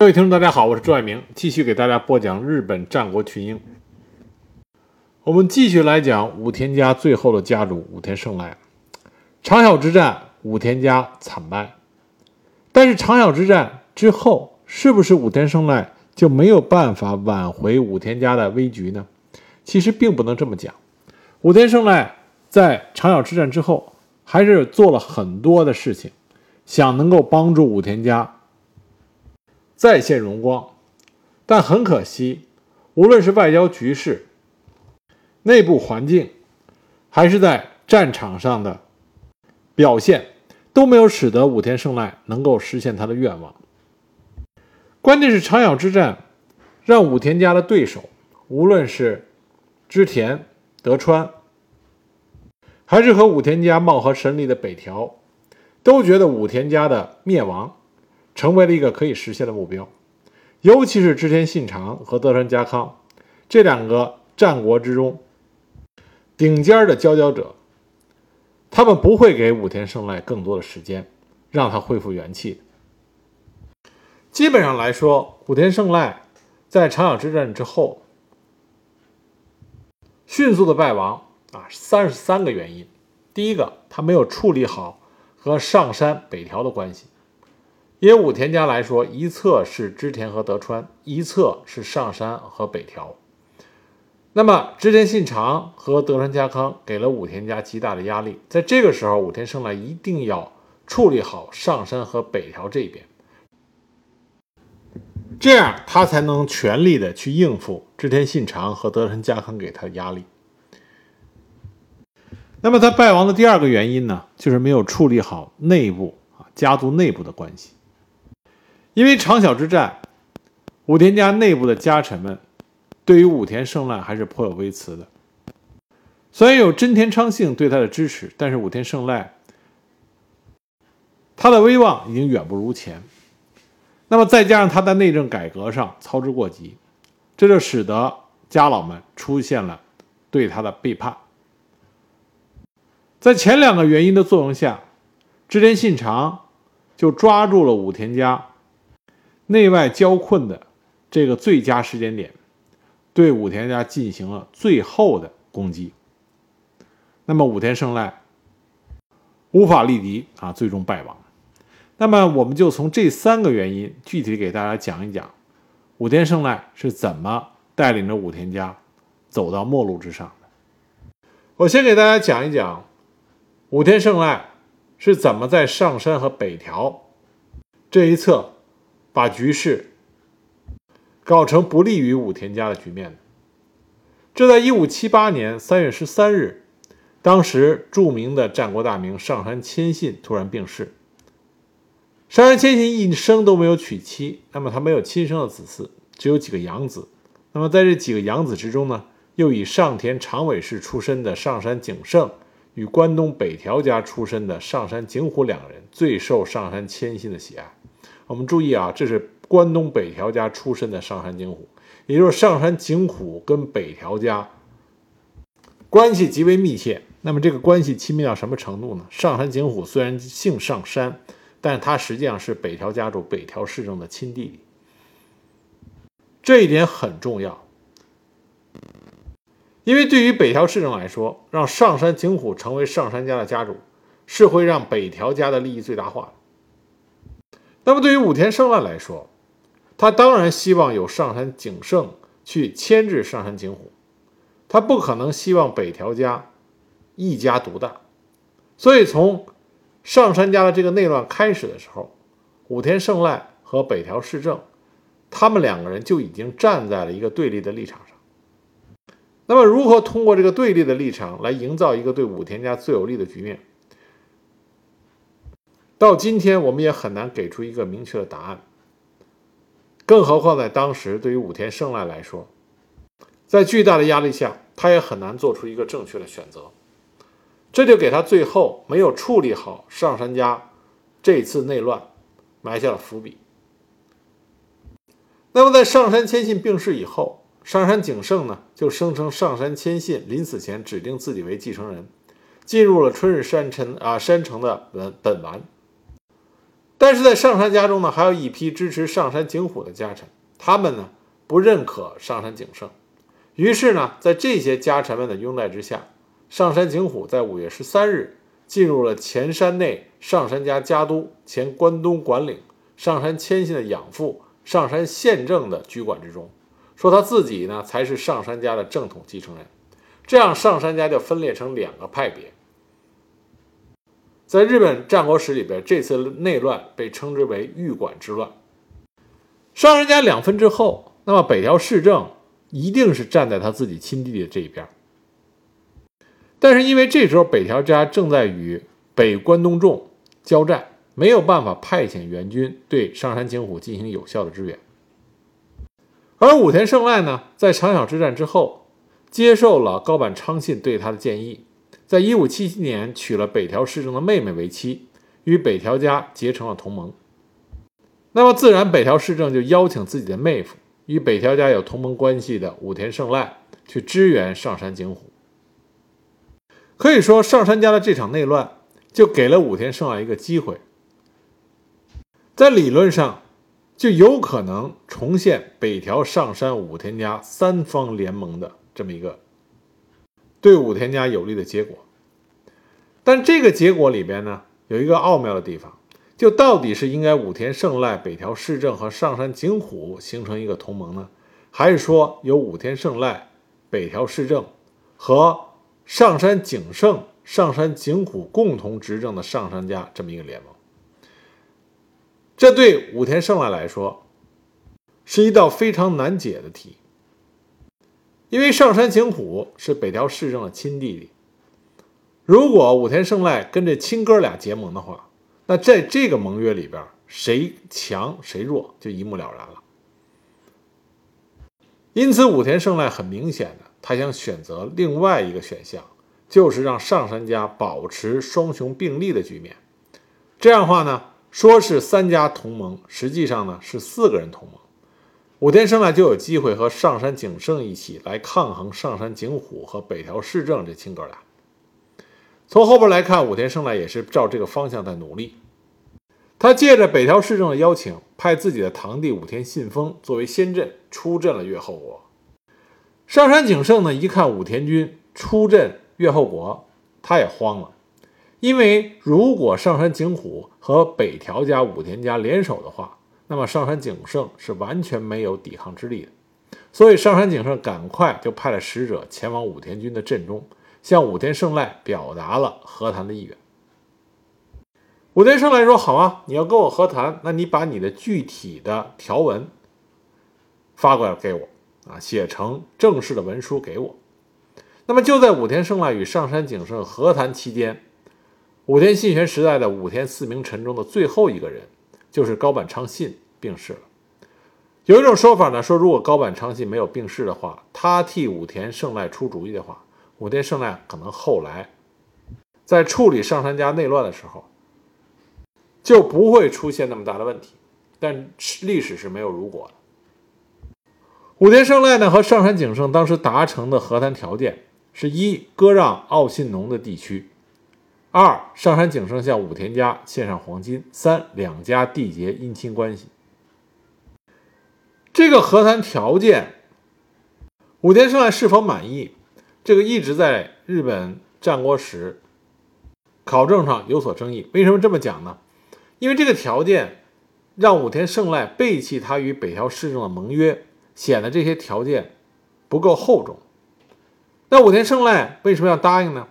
各位听众，大家好，我是朱爱明，继续给大家播讲日本战国群英。我们继续来讲武田家最后的家主武田胜赖。长筱之战，武田家惨败。但是长筱之战之后，是不是武田胜赖就没有办法挽回武田家的危局呢？其实并不能这么讲。武田胜赖在长筱之战之后，还是做了很多的事情，想能够帮助武田家再现荣光。但很可惜，无论是外交局势、内部环境，还是在战场上的表现，都没有使得武田胜赖能够实现他的愿望。关键是长筱之战，让武田家的对手，无论是织田、德川，还是和武田家貌合神离的北条，都觉得武田家的灭亡成为了一个可以实现的目标。尤其是织田信长和德川家康这两个战国之中顶尖的佼佼者，他们不会给武田胜赖更多的时间，让他恢复元气。基本上来说，武田胜赖在长筱之战之后。迅速的败亡啊，三十三个原因。第一个，他没有处理好和上山北条的关系。因为武田家来说，一侧是织田和德川，一侧是上山和北条。那么织田信长和德川家康给了武田家极大的压力。在这个时候，武田胜赖一定要处理好上山和北条这边，这样他才能全力的去应付织田信长和德川家康给他的压力。那么他败亡的第二个原因呢，就是没有处理好内部啊家族内部的关系。因为长筱之战，武田家内部的家臣们对于武田胜赖还是颇有微词的。虽然有真田昌幸对他的支持，但是武田胜赖他的威望已经远不如前。那么再加上他在内政改革上操之过急，这就使得家老们出现了对他的背叛。在前两个原因的作用下，织田信长就抓住了武田家内外交困的这个最佳时间点，对武田家进行了最后的攻击。那么武田胜赖无法力敌啊，最终败亡。那么我们就从这三个原因具体给大家讲一讲，武田胜赖是怎么带领着武田家走到末路之上的。我先给大家讲一讲武田胜赖是怎么在上山和北条这一侧把局势搞成不利于武田家的局面的。这在一五七八年三月十三日，当时著名的战国大名上杉谦信突然病逝。上杉谦信一生都没有娶妻，那么他没有亲生的子嗣，只有几个养子。那么在这几个养子之中呢，又以上田长尾氏出身的上杉景胜与关东北条家出身的上杉景虎两人最受上杉谦信的喜爱。我们注意啊，这是关东北条家出身的上杉景虎，也就是上杉景虎跟北条家关系极为密切。那么这个关系亲密到什么程度呢？上杉景虎虽然姓上杉。但他实际上是北条家主北条氏政的亲弟弟，这一点很重要，因为对于北条氏政来说，让上杉景虎成为上杉家的家主，是会让北条家的利益最大化的。那么对于武田胜赖来说，他当然希望有上杉景胜去牵制上杉景虎，他不可能希望北条家一家独大，所以从。上杉家的这个内乱开始的时候，武田胜赖和北条氏政，他们两个人就已经站在了一个对立的立场上。那么，如何通过这个对立的立场来营造一个对武田家最有利的局面？到今天，我们也很难给出一个明确的答案。更何况在当时，对于武田胜赖来说，在巨大的压力下，他也很难做出一个正确的选择。这就给他最后没有处理好上杉家这次内乱埋下了伏笔。那么，在上杉谦信病逝以后，上杉景胜呢就声称上杉谦信临死前指定自己为继承人，进入了春日山城啊山城的本本丸。但是在上杉家中呢，还有一批支持上杉景虎的家臣，他们呢不认可上杉景胜，于是呢，在这些家臣们的拥戴之下，上杉景虎在五月十三日进入了前山内上杉家家督、前关东管领上杉谦信的养父上杉宪政的居馆之中，说他自己呢才是上杉家的正统继承人，这样上杉家就分裂成两个派别。在日本战国史里边，这次内乱被称之为御馆之乱。上杉家两分之后，那么北条氏政一定是站在他自己亲弟弟这一边。但是因为这时候北条家正在与北关东众交战，没有办法派遣援军对上杉景虎进行有效的支援。而武田胜赖呢，在长筱之战之后，接受了高坂昌信对他的建议。在一五七七年，娶了北条氏政的妹妹为妻，与北条家结成了同盟。那么，自然北条氏政就邀请自己的妹夫，与北条家有同盟关系的武田胜赖去支援上杉景虎。可以说，上杉家的这场内乱就给了武田胜赖一个机会，在理论上就有可能重现北条、上杉、武田家三方联盟的这么一个。对武田家有利的结果，但这个结果里边呢，有一个奥妙的地方，就到底是应该武田胜赖、北条氏政和上杉景虎形成一个同盟呢，还是说由武田胜赖、北条氏政和上杉景胜、上杉景虎共同执政的上杉家这么一个联盟？这对武田胜赖来说，是一道非常难解的题。因为上杉景虎是北条氏政的亲弟弟，如果武田胜赖跟这亲哥俩结盟的话，那在这个盟约里边，谁强谁弱就一目了然了。因此，武田胜赖很明显的，他想选择另外一个选项，就是让上杉家保持双雄并立的局面。这样的话呢，说是三家同盟，实际上呢是四个人同盟。武田胜赖就有机会和上杉景胜一起来抗衡上杉景虎和北条氏政这亲哥俩。从后边来看，武田胜赖也是照这个方向在努力。他借着北条氏政的邀请，派自己的堂弟武田信丰作为先阵出阵了越后国。上杉景胜呢，一看武田军出阵越后国，他也慌了，因为如果上杉景虎和北条家、武田家联手的话。那么上杉景胜是完全没有抵抗之力的，所以上杉景胜赶快就派了使者前往武田军的阵中，向武田胜赖表达了和谈的意愿。武田胜赖说：“好啊，你要跟我和谈，那你把你的具体的条文发过来给我啊，写成正式的文书给我。”那么就在武田胜赖与上杉景胜和谈期间，武田信玄时代的武田四名臣中的最后一个人。就是高坂昌信病逝了。有一种说法呢，说如果高坂昌信没有病逝的话，他替武田胜赖出主意的话，武田胜赖可能后来在处理上杉家内乱的时候就不会出现那么大的问题。但历史是没有如果的。武田胜赖呢和上杉景胜当时达成的和谈条件是一割让奥信浓的地区。二上杉景胜向武田家献上黄金。三两家缔结姻亲关系。这个和谈条件，武田胜赖是否满意？这个一直在日本战国史考证上有所争议。为什么这么讲呢？因为这个条件让武田胜赖背弃他与北条氏政的盟约，显得这些条件不够厚重。那武田胜赖为什么要答应呢？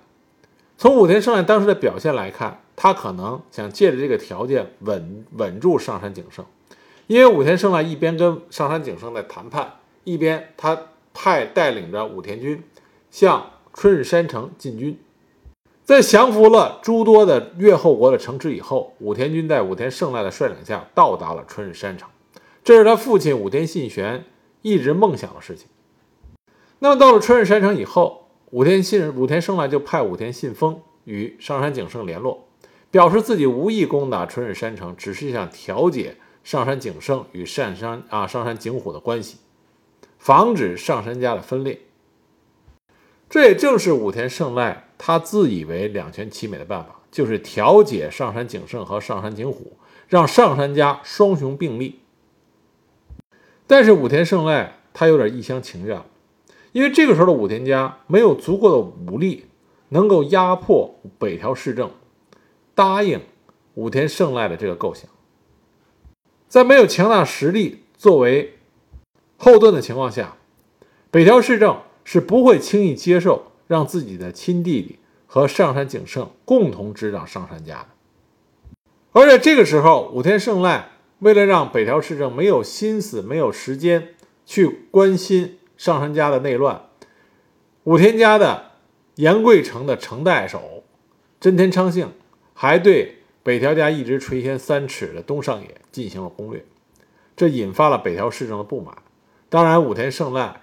从武田胜赖当时的表现来看，他可能想借着这个条件稳稳住上杉景胜，因为武田胜赖一边跟上杉景胜在谈判，一边他派带领着武田军向春日山城进军。在降服了诸多的越后国的城池以后，武田军在武田胜赖的率领下到达了春日山城，这是他父亲武田信玄一直梦想的事情。那么到了春日山城以后，武田信武田胜赖就派武田信丰与上杉景胜联络，表示自己无意攻打春日山城，只是想调解上杉景胜与上杉啊上杉景虎的关系，防止上杉家的分裂。这也正是武田胜赖他自以为两全其美的办法，就是调解上杉景胜和上杉景虎，让上杉家双雄并立。但是武田胜赖他有点一厢情愿了，因为这个时候的武田家没有足够的武力能够压迫北条氏政，答应武田胜赖的这个构想。在没有强大实力作为后盾的情况下，北条氏政是不会轻易接受让自己的亲弟弟和上杉景胜共同执掌上杉家的。而且这个时候，武田胜赖。为了让北条氏政没有心思、没有时间去关心上杉家的内乱，武田家的岩贵城的城代守真田昌幸还对北条家一直垂涎三尺的东上野进行了攻略，这引发了北条氏政的不满。当然，武田胜赖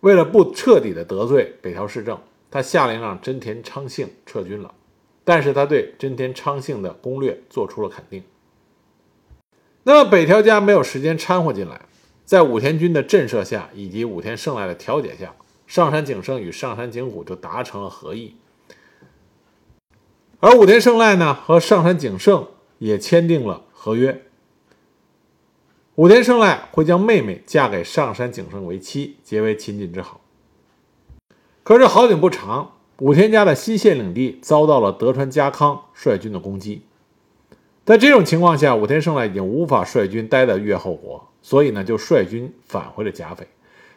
为了不彻底的得罪北条氏政，他下令让真田昌幸撤军了，但是他对真田昌幸的攻略做出了肯定。那么北条家没有时间掺和进来，在武田军的震慑下，以及武田胜赖的调解下，上杉景胜与上杉景虎就达成了和议。而武田胜赖呢，和上杉景胜也签订了合约。武田胜赖会将妹妹嫁给上杉景胜为妻，结为亲近之好。可是好景不长，武田家的西线领地遭到了德川家康率军的攻击。在这种情况下，武田胜赖已经无法率军待在越后国，所以呢，就率军返回了甲斐。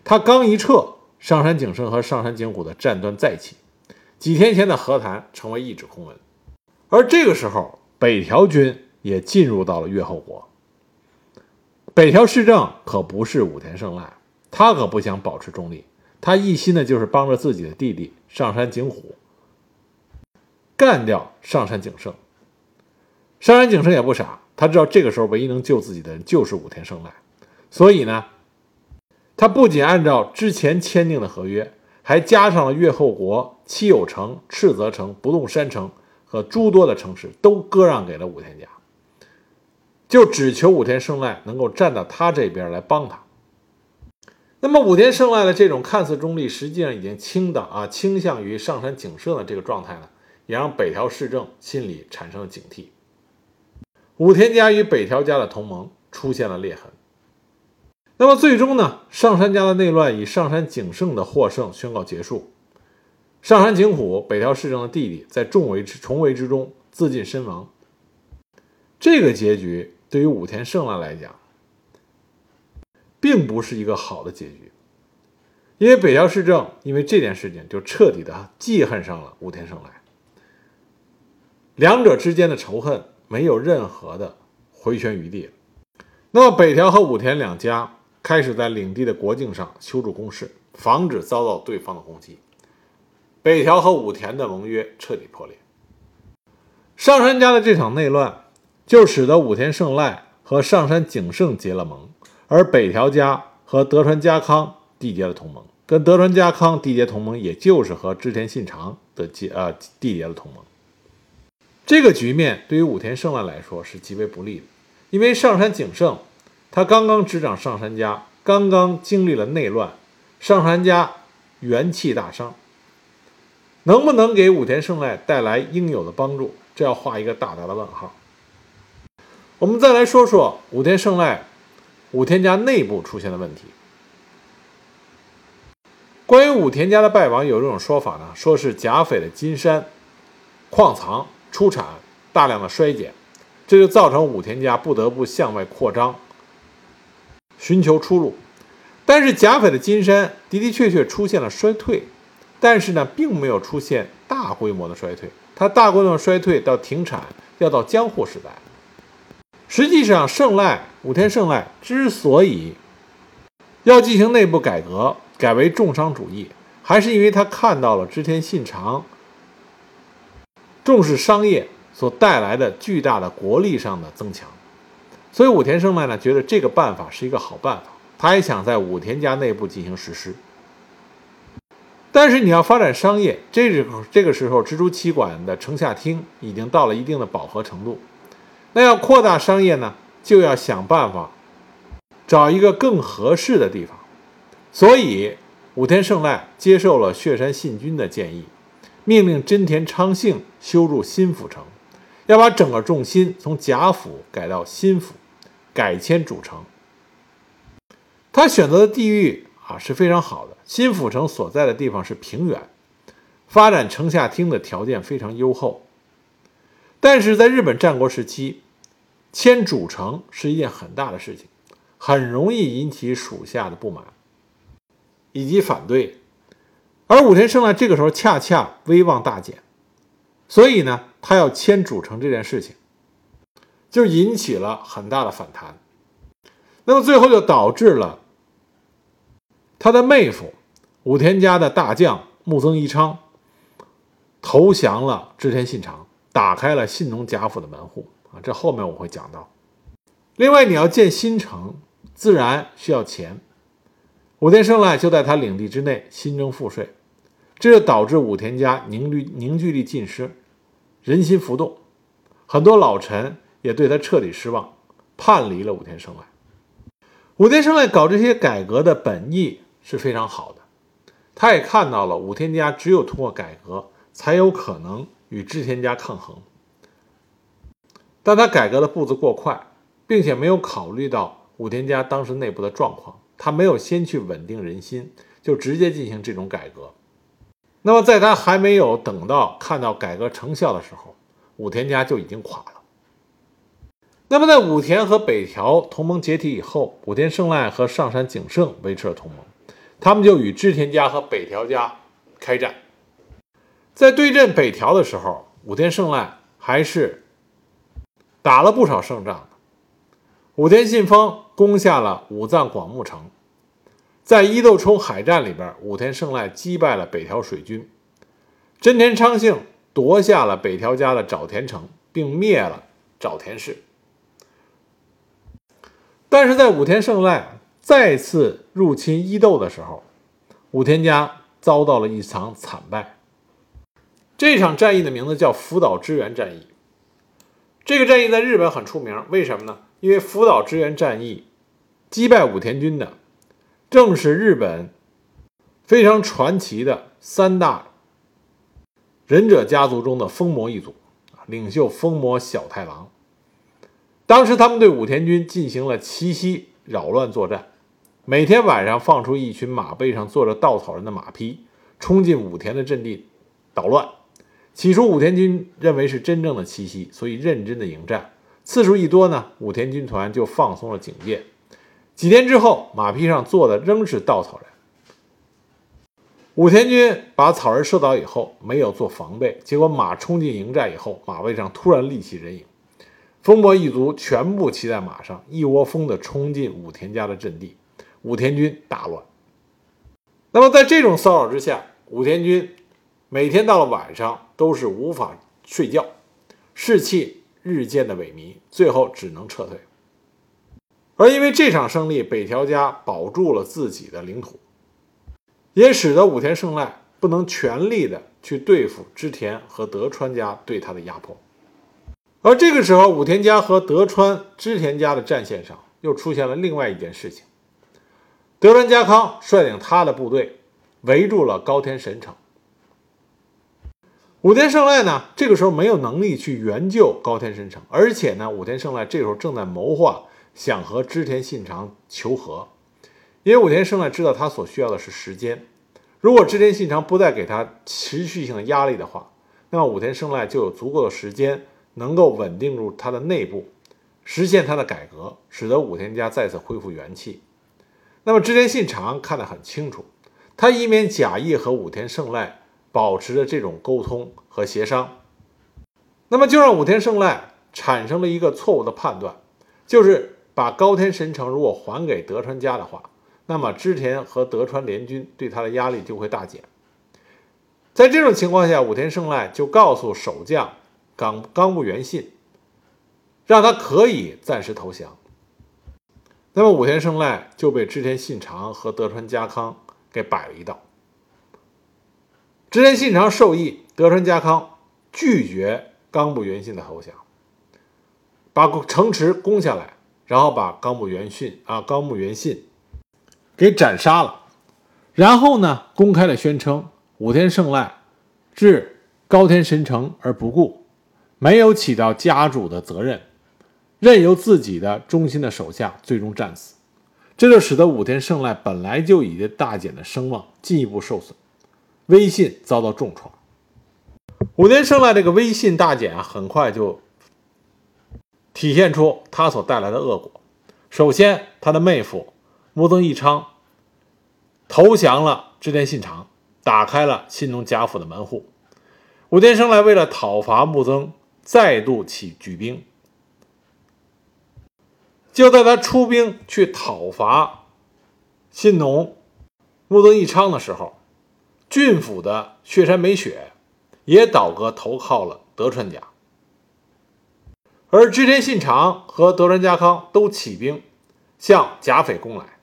他刚一撤，上杉景胜和上杉景虎的战端再起，几天前的和谈成为一纸空文。而这个时候，北条军也进入到了越后国。北条氏政可不是武田胜赖，他可不想保持中立，他一心的就是帮着自己的弟弟上杉景虎干掉上杉景胜。上杉景胜也不傻，他知道这个时候唯一能救自己的人就是武田胜赖，所以呢，他不仅按照之前签订的合约，还加上了越后国七友城、赤泽城、不动山城和诸多的城市都割让给了武田家，就只求武田胜赖能够站到他这边来帮他。那么武田胜赖的这种看似中立，实际上已经倾倒啊倾向于上杉景胜的这个状态呢，也让北条氏政心里产生了警惕。武田家与北条家的同盟出现了裂痕。那么最终呢？上杉家的内乱以上杉景胜的获胜宣告结束。上杉景虎，北条氏政的弟弟，在重围之重围之中自尽身亡。这个结局对于武田胜赖来讲，并不是一个好的结局，因为北条氏政因为这件事情就彻底的记恨上了武田胜赖，两者之间的仇恨。没有任何的回旋余地。那么，北条和武田两家开始在领地的国境上修筑工事，防止遭到对方的攻击。北条和武田的盟约彻底破裂。上杉家的这场内乱，就使得武田胜赖和上杉景胜结了盟，而北条家和德川家康缔结了同盟。跟德川家康缔结同盟，也就是和织田信长的结呃缔结了同盟。这个局面对于武田胜赖来说是极为不利的，因为上杉景胜他刚刚执掌上杉家，刚刚经历了内乱，上杉家元气大伤，能不能给武田胜赖带来应有的帮助，这要画一个大大的问号。我们再来说说武田胜赖，武田家内部出现的问题。关于武田家的败亡，有一种说法呢，说是甲斐的金山矿藏。出产大量的衰减，这就造成武田家不得不向外扩张，寻求出路。但是甲斐的金山的的确确出现了衰退，但是呢，并没有出现大规模的衰退。它大规模衰退到停产要到江户时代。实际上，胜赖武田胜赖之所以要进行内部改革，改为重商主义，还是因为他看到了织田信长。重视商业所带来的巨大的国力上的增强，所以武田胜赖呢觉得这个办法是一个好办法，他也想在武田家内部进行实施。但是你要发展商业，这时候这个时候蜘蛛旗馆的城下町已经到了一定的饱和程度，那要扩大商业呢，就要想办法找一个更合适的地方。所以武田胜赖接受了血山信君的建议。命令真田昌幸修筑新府城，要把整个重心从贾府改到新府，改迁主城。他选择的地域啊是非常好的，新府城所在的地方是平原，发展城下町的条件非常优厚。但是在日本战国时期，迁主城是一件很大的事情，很容易引起属下的不满以及反对。而武田胜赖这个时候恰恰威望大减，所以呢，他要迁主城这件事情，就引起了很大的反弹。那么最后就导致了他的妹夫武田家的大将木曾义昌投降了织田信长，打开了信浓贾府的门户啊！这后面我会讲到。另外，你要建新城，自然需要钱。武田胜赖就在他领地之内新征赋税。这就导致武田家凝聚凝聚力尽失，人心浮动，很多老臣也对他彻底失望，叛离了武田胜赖。武田胜赖搞这些改革的本意是非常好的，他也看到了武田家只有通过改革才有可能与织田家抗衡，但他改革的步子过快，并且没有考虑到武田家当时内部的状况，他没有先去稳定人心，就直接进行这种改革。那么，在他还没有等到看到改革成效的时候，武田家就已经垮了。那么，在武田和北条同盟解体以后，武田胜赖和上杉景胜维持了同盟，他们就与织田家和北条家开战。在对阵北条的时候，武田胜赖还是打了不少胜仗的。武田信丰攻下了武藏广木城。在伊豆冲海战里边，武田胜赖击败了北条水军，真田昌幸夺下了北条家的沼田城，并灭了沼田氏。但是在武田胜赖再次入侵伊豆的时候，武田家遭到了一场惨败。这场战役的名字叫福岛支援战役。这个战役在日本很出名，为什么呢？因为福岛支援战役击败武田军的。正是日本非常传奇的三大忍者家族中的风魔一族，领袖风魔小太郎。当时他们对武田军进行了奇袭扰乱作战，每天晚上放出一群马背上坐着稻草人的马匹，冲进武田的阵地捣乱。起初武田军认为是真正的奇袭，所以认真的迎战。次数一多呢，武田军团就放松了警戒。几天之后，马匹上坐的仍是稻草人。武田军把草人射倒以后，没有做防备，结果马冲进营寨以后，马背上突然立起人影，风魔一族全部骑在马上，一窝蜂地冲进武田家的阵地，武田军大乱。那么在这种骚扰之下，武田军每天到了晚上都是无法睡觉，士气日渐的萎靡，最后只能撤退。而因为这场胜利，北条家保住了自己的领土，也使得武田胜赖不能全力的去对付织田和德川家对他的压迫。而这个时候，武田家和德川、织田家的战线上又出现了另外一件事情：德川家康率领他的部队围住了高田神城。武田胜赖呢，这个时候没有能力去援救高田神城，而且呢，武田胜赖这时候正在谋划。想和织田信长求和，因为武田胜赖知道他所需要的是时间。如果织田信长不再给他持续性的压力的话，那么武田胜赖就有足够的时间能够稳定住他的内部，实现他的改革，使得武田家再次恢复元气。那么织田信长看得很清楚，他以免假意和武田胜赖保持着这种沟通和协商，那么就让武田胜赖产生了一个错误的判断，就是。把高天神城如果还给德川家的话，那么织田和德川联军对他的压力就会大减。在这种情况下，武田胜赖就告诉守将冈冈部元信，让他可以暂时投降。那么武田胜赖就被织田信长和德川家康给摆了一道。织田信长授意德川家康拒绝冈部元信的投降，把城池攻下来。然后把冈部元信啊，冈部元信给斩杀了，然后呢，公开的宣称武田胜赖置高田神城而不顾，没有起到家主的责任，任由自己的忠心的手下最终战死，这就使得武田胜赖本来就已经大减的声望进一步受损，威信遭到重创。武田胜赖这个威信大减啊，很快就体现出他所带来的恶果。首先，他的妹夫木曾义昌投降了织田信长，打开了新农家府的门户。武田胜赖为了讨伐木曾，再度起举兵。就在他出兵去讨伐新农木曾义昌的时候，郡府的雪山美雪也倒戈投靠了德川家。而织田信长和德川家康都起兵向甲斐攻来。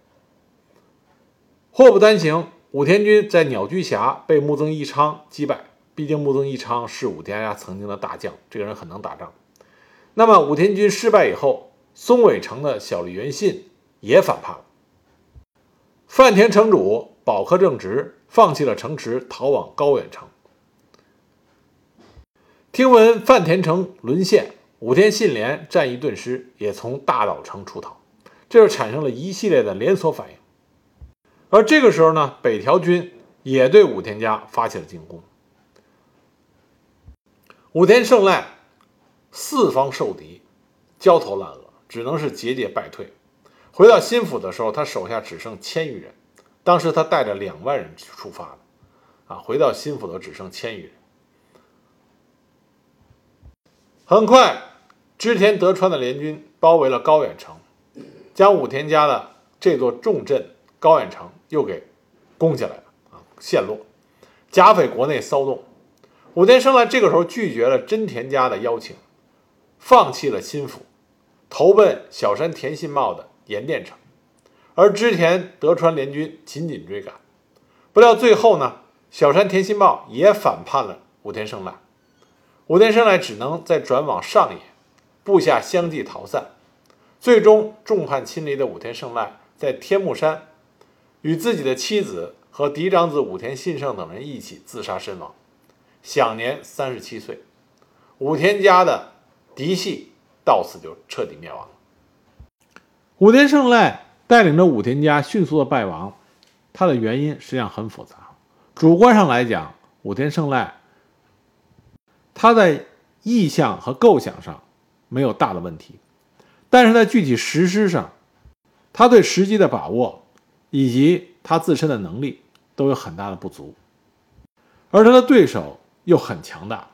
祸不单行，武田军在鸟居峡被木曾义昌击败。毕竟木曾义昌是武田家曾经的大将，这个人很能打仗。那么武田军失败以后，松尾城的小笠原信也反叛了。饭田城主保科正直放弃了城池，逃往高远城。听闻饭田城沦陷。武田信廉战役顿失，也从大岛城出逃，这就产生了一系列的连锁反应。而这个时候呢，北条军也对武田家发起了进攻。武田胜赖四方受敌，焦头烂额，只能是节节败退。回到新府的时候，他手下只剩千余人。当时他带着两万人出发的，啊，回到新府的只剩千余人。很快，织田德川的联军包围了高远城，将武田家的这座重镇高远城又给攻下来了啊！陷落，甲斐国内骚动。武田胜赖这个时候拒绝了真田家的邀请，放弃了新府，投奔小山田信茂的盐店城。而织田德川联军紧紧追赶，不料最后呢，小山田信茂也反叛了武田胜赖。武田胜赖只能再转往上野，部下相继逃散，最终众叛亲离的武田胜赖在天目山与自己的妻子和嫡长子武田信胜等人一起自杀身亡，享年三十七岁。武田家的嫡系到此就彻底灭亡了。武田胜赖带领着武田家迅速的败亡，他的原因实际上很复杂。主观上来讲，武田胜赖。他在意向和构想上没有大的问题，但是在具体实施上，他对时机的把握以及他自身的能力都有很大的不足，而他的对手又很强大。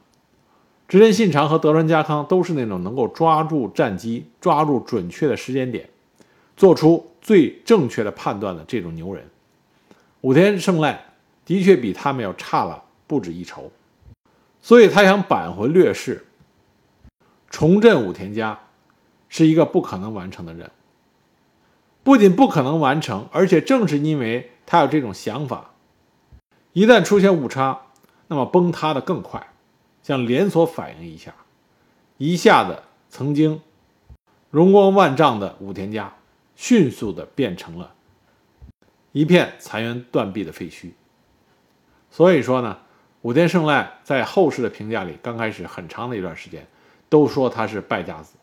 织田信长和德川家康都是那种能够抓住战机、抓住准确的时间点，做出最正确的判断的这种牛人。武田胜赖的确比他们要差了不止一筹。所以他想扳回劣势，重振武田家，是一个不可能完成的任务。不仅不可能完成，而且正是因为他有这种想法，一旦出现误差，那么崩塌的更快，像连锁反应一下，一下子曾经荣光万丈的武田家，迅速的变成了一片残垣断壁的废墟。所以说呢。武田胜赖在后世的评价里，刚开始很长的一段时间，都说他是败家子。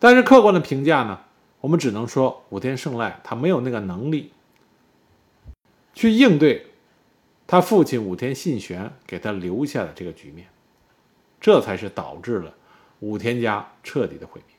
但是客观的评价呢，我们只能说武田胜赖他没有那个能力去应对他父亲武田信玄给他留下的这个局面，这才是导致了武田家彻底的毁灭。